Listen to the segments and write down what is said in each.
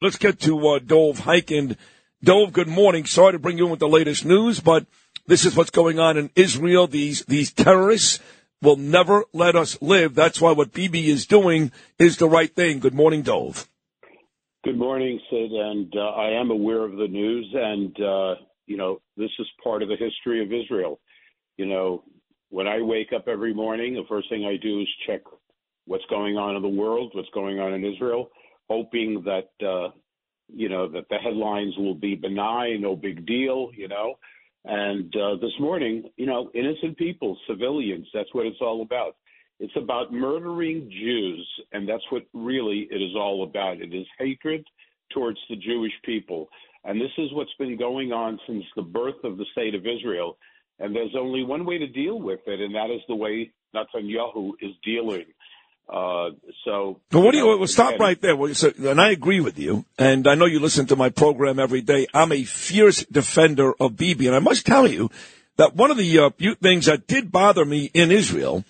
Let's get to uh, Dov Hikind. Dov, good morning. Sorry to bring you in with the latest news, but this is what's going on in Israel. These these terrorists will never let us live. That's why what Bibi is doing is the right thing. Good morning, Dov. Good morning, Sid. And uh, I am aware of the news, and uh, you know this is part of the history of Israel. You know, when I wake up every morning, the first thing I do is check what's going on in the world, what's going on in Israel hoping that uh, you know that the headlines will be benign, no big deal, you know. And uh, this morning, you know, innocent people, civilians, that's what it's all about. It's about murdering Jews, and that's what really it is all about. It is hatred towards the Jewish people. And this is what's been going on since the birth of the state of Israel. And there's only one way to deal with it, and that is the way Netanyahu is dealing. Uh, so, but what do you? Well, stop again, right there. Well, so, and I agree with you. And I know you listen to my program every day. I'm a fierce defender of Bibi, and I must tell you that one of the uh, few things that did bother me in Israel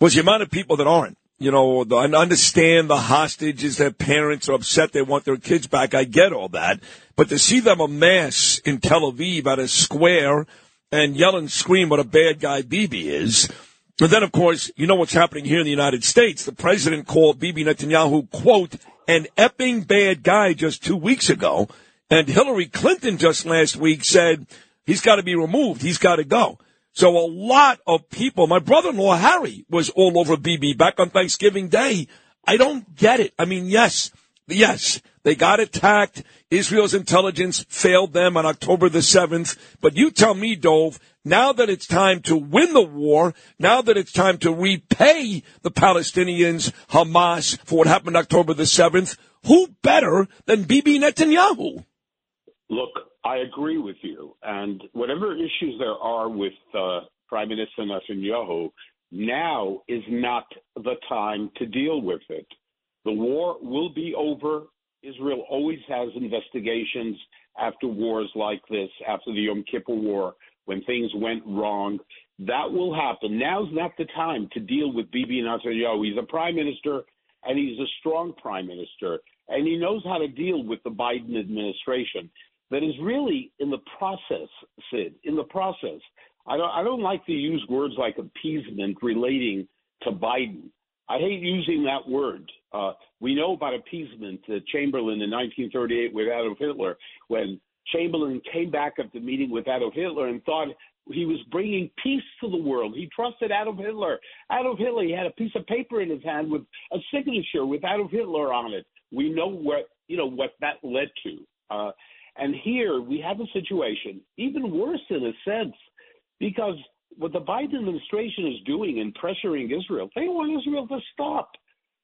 was the amount of people that aren't. You know, the, I understand the hostages, their parents are upset, they want their kids back. I get all that, but to see them amass in Tel Aviv at a square and yell and scream what a bad guy Bibi is and then, of course, you know what's happening here in the United States. The president called Bibi Netanyahu, quote, an epping bad guy just two weeks ago. And Hillary Clinton just last week said he's got to be removed. He's got to go. So a lot of people, my brother-in-law Harry was all over Bibi back on Thanksgiving Day. I don't get it. I mean, yes, yes, they got attacked. Israel's intelligence failed them on October the 7th. But you tell me, Dov, now that it's time to win the war, now that it's time to repay the Palestinians, Hamas, for what happened October the 7th, who better than Bibi Netanyahu? Look, I agree with you. And whatever issues there are with uh, Prime Minister Netanyahu, now is not the time to deal with it. The war will be over. Israel always has investigations after wars like this, after the Yom Kippur War when things went wrong. That will happen. Now's not the time to deal with Bibi Netanyahu. He's a prime minister, and he's a strong prime minister, and he knows how to deal with the Biden administration. That is really in the process, Sid. In the process, I don't. I don't like to use words like appeasement relating to Biden. I hate using that word. Uh, we know about appeasement. Uh, Chamberlain in 1938 with Adolf Hitler, when Chamberlain came back the meeting with Adolf Hitler and thought he was bringing peace to the world. He trusted Adolf Hitler. Adolf Hitler, he had a piece of paper in his hand with a signature with Adolf Hitler on it. We know what you know what that led to. Uh, and here we have a situation even worse in a sense, because what the Biden administration is doing in pressuring Israel, they want Israel to stop.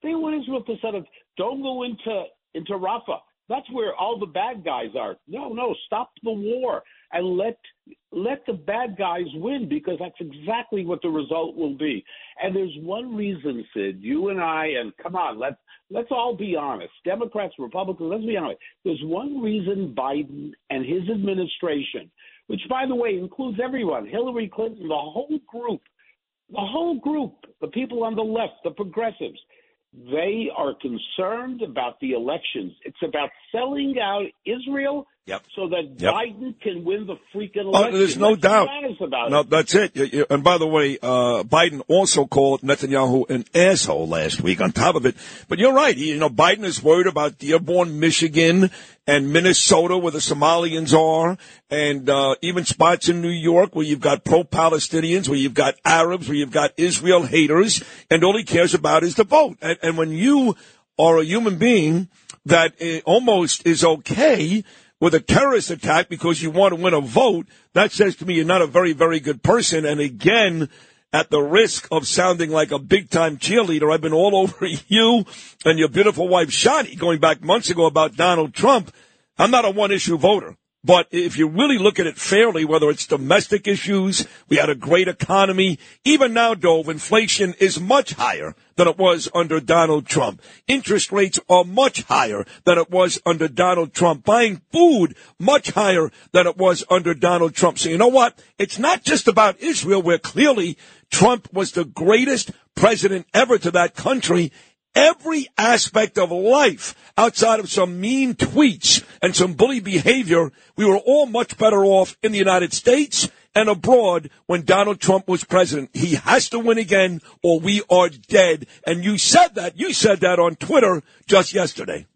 They want Israel to sort of don't go into into Rafah. That's where all the bad guys are. No, no, stop the war and let let the bad guys win because that's exactly what the result will be. And there's one reason, Sid, you and I, and come on, let's let's all be honest. Democrats, Republicans, let's be honest. There's one reason Biden and his administration, which by the way includes everyone, Hillary Clinton, the whole group, the whole group, the people on the left, the progressives, they are concerned about the elections. It's about selling out Israel Yep. So that yep. Biden can win the freaking election. Oh, there's no that's doubt. no, it. that's it. And by the way, uh, Biden also called Netanyahu an asshole last week on top of it. But you're right. You know, Biden is worried about Dearborn, Michigan and Minnesota where the Somalians are and, uh, even spots in New York where you've got pro-Palestinians, where you've got Arabs, where you've got Israel haters and all he cares about is the vote. And, and when you are a human being that uh, almost is okay with a terrorist attack because you want to win a vote, that says to me you're not a very, very good person. And again, at the risk of sounding like a big time cheerleader, I've been all over you and your beautiful wife, Shani, going back months ago about Donald Trump. I'm not a one issue voter. But if you really look at it fairly, whether it's domestic issues, we had a great economy. Even now, Dov, inflation is much higher than it was under Donald Trump. Interest rates are much higher than it was under Donald Trump. Buying food much higher than it was under Donald Trump. So you know what? It's not just about Israel, where clearly Trump was the greatest president ever to that country every aspect of life outside of some mean tweets and some bully behavior, we were all much better off in the United States and abroad when Donald Trump was president. He has to win again or we are dead. And you said that. You said that on Twitter just yesterday.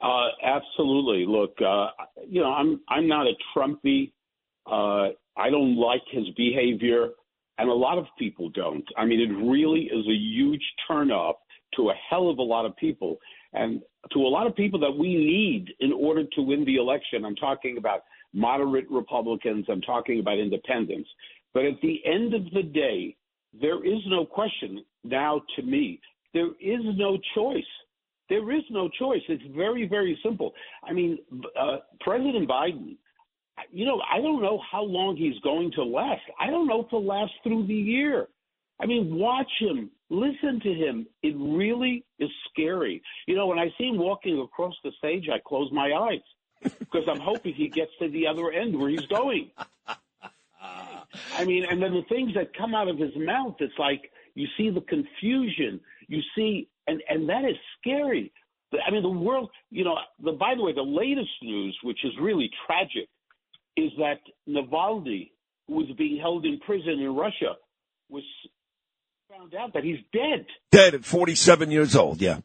Uh, absolutely. Look, uh, you know, I'm I'm not a Trumpy. Uh, I don't like his behavior, and a lot of people don't. I mean, it really is a huge turnoff to a hell of a lot of people and to a lot of people that we need in order to win the election. I'm talking about moderate Republicans, I'm talking about independents. But at the end of the day, there is no question now to me, there is no choice. There is no choice. It's very, very simple. I mean, uh, President Biden, you know, I don't know how long he's going to last. I don't know if he'll last through the year. I mean, watch him, listen to him. It really is scary. You know, when I see him walking across the stage, I close my eyes because I'm hoping he gets to the other end where he's going. I mean, and then the things that come out of his mouth, it's like you see the confusion. You see, and and that is scary. I mean, the world. You know, the by the way, the latest news, which is really tragic, is that Navalny, who was being held in prison in Russia, was found out that he's dead. Dead at 47 years old, yeah.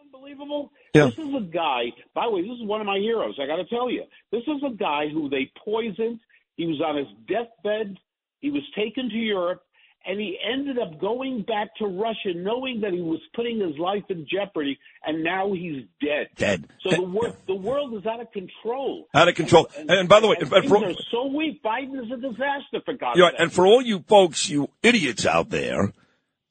unbelievable? Yeah. This is a guy, by the way, this is one of my heroes, I got to tell you. This is a guy who they poisoned. He was on his deathbed. He was taken to Europe, and he ended up going back to Russia knowing that he was putting his life in jeopardy, and now he's dead. Dead. So the, wor- the world is out of control. Out of control. And, and, by the way, and, and for, are so weak. Biden is a disaster, for God's right, sake. and for all you folks, you idiots out there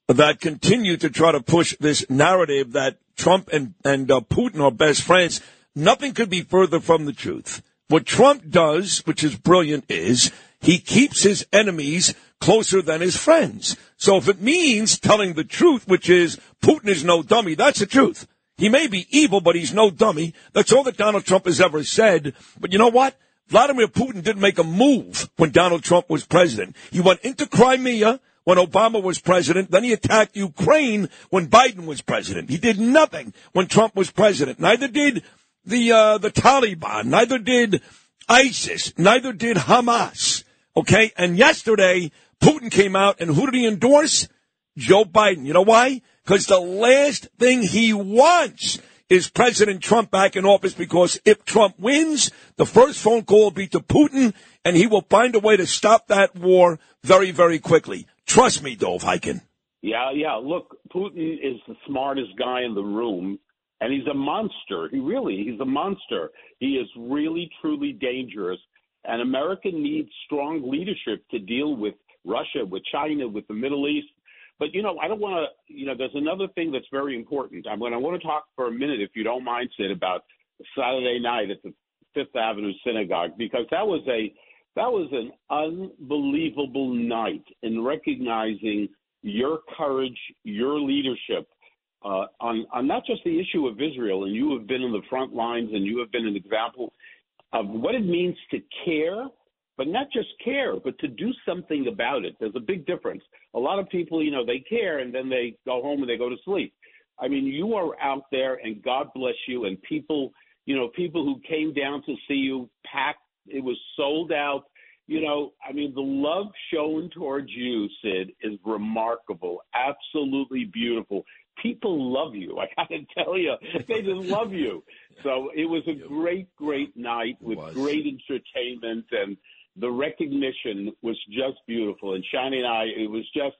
that continue to try to push this narrative that Trump and, and uh, Putin are best friends, nothing could be further from the truth. What Trump does, which is brilliant, is he keeps his enemies closer than his friends. So if it means telling the truth, which is Putin is no dummy, that's the truth. He may be evil, but he's no dummy. That's all that Donald Trump has ever said. But you know what? Vladimir Putin didn't make a move when Donald Trump was president. He went into Crimea when Obama was president. Then he attacked Ukraine when Biden was president. He did nothing when Trump was president. Neither did the uh, the Taliban. Neither did ISIS. Neither did Hamas. Okay, and yesterday Putin came out and who did he endorse? Joe Biden. You know why? Because the last thing he wants is President Trump back in office because if Trump wins, the first phone call will be to Putin and he will find a way to stop that war very, very quickly. Trust me, Dov Hikind. Yeah, yeah. Look, Putin is the smartest guy in the room, and he's a monster. He really, he's a monster. He is really, truly dangerous. And America needs strong leadership to deal with Russia, with China, with the Middle East. But you know, I don't want to. You know, there's another thing that's very important. I'm going. I want to talk for a minute, if you don't mind, Sid, about Saturday night at the Fifth Avenue Synagogue because that was a that was an unbelievable night in recognizing your courage, your leadership uh, on on not just the issue of Israel, and you have been in the front lines, and you have been an example of what it means to care, but not just care, but to do something about it. There's a big difference. A lot of people, you know, they care and then they go home and they go to sleep. I mean, you are out there, and God bless you, and people, you know, people who came down to see you packed. It was sold out you know, I mean, the love shown towards you, Sid, is remarkable, absolutely beautiful. People love you. I got to tell you, they just love you. So it was a great, great night with great entertainment, and the recognition was just beautiful. And Shani and I, it was just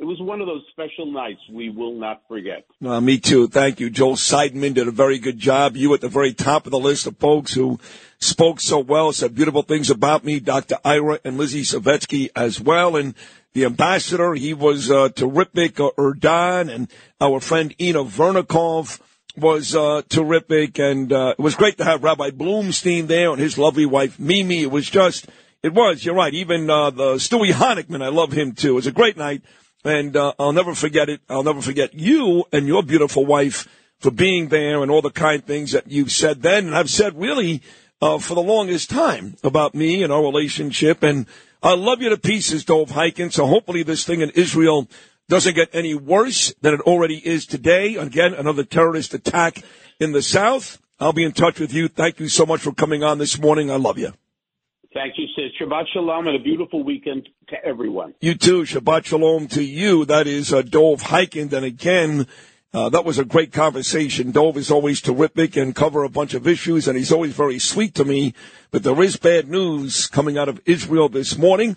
it was one of those special nights we will not forget. No, me too. Thank you. Joel Seidman did a very good job. You at the very top of the list of folks who spoke so well, said beautiful things about me. Dr. Ira and Lizzie Savetsky as well. And the ambassador, he was uh, terrific. Uh, Erdan and our friend Inna Vernikov. was uh, terrific, and uh, it was great to have Rabbi Bloomstein there and his lovely wife Mimi. It was just, it was. You're right. Even uh, the Stewie Honickman, I love him too. It was a great night, and uh, I'll never forget it. I'll never forget you and your beautiful wife for being there and all the kind things that you've said then, and I've said really uh, for the longest time about me and our relationship. And I love you to pieces, Dov Hikind. So hopefully this thing in Israel doesn't get any worse than it already is today. Again, another terrorist attack in the South. I'll be in touch with you. Thank you so much for coming on this morning. I love you. Thank you, sis. Shabbat shalom and a beautiful weekend to everyone. You too. Shabbat shalom to you. That is uh, Dov Hikind. And again, uh, that was a great conversation. Dov is always terrific and cover a bunch of issues, and he's always very sweet to me. But there is bad news coming out of Israel this morning.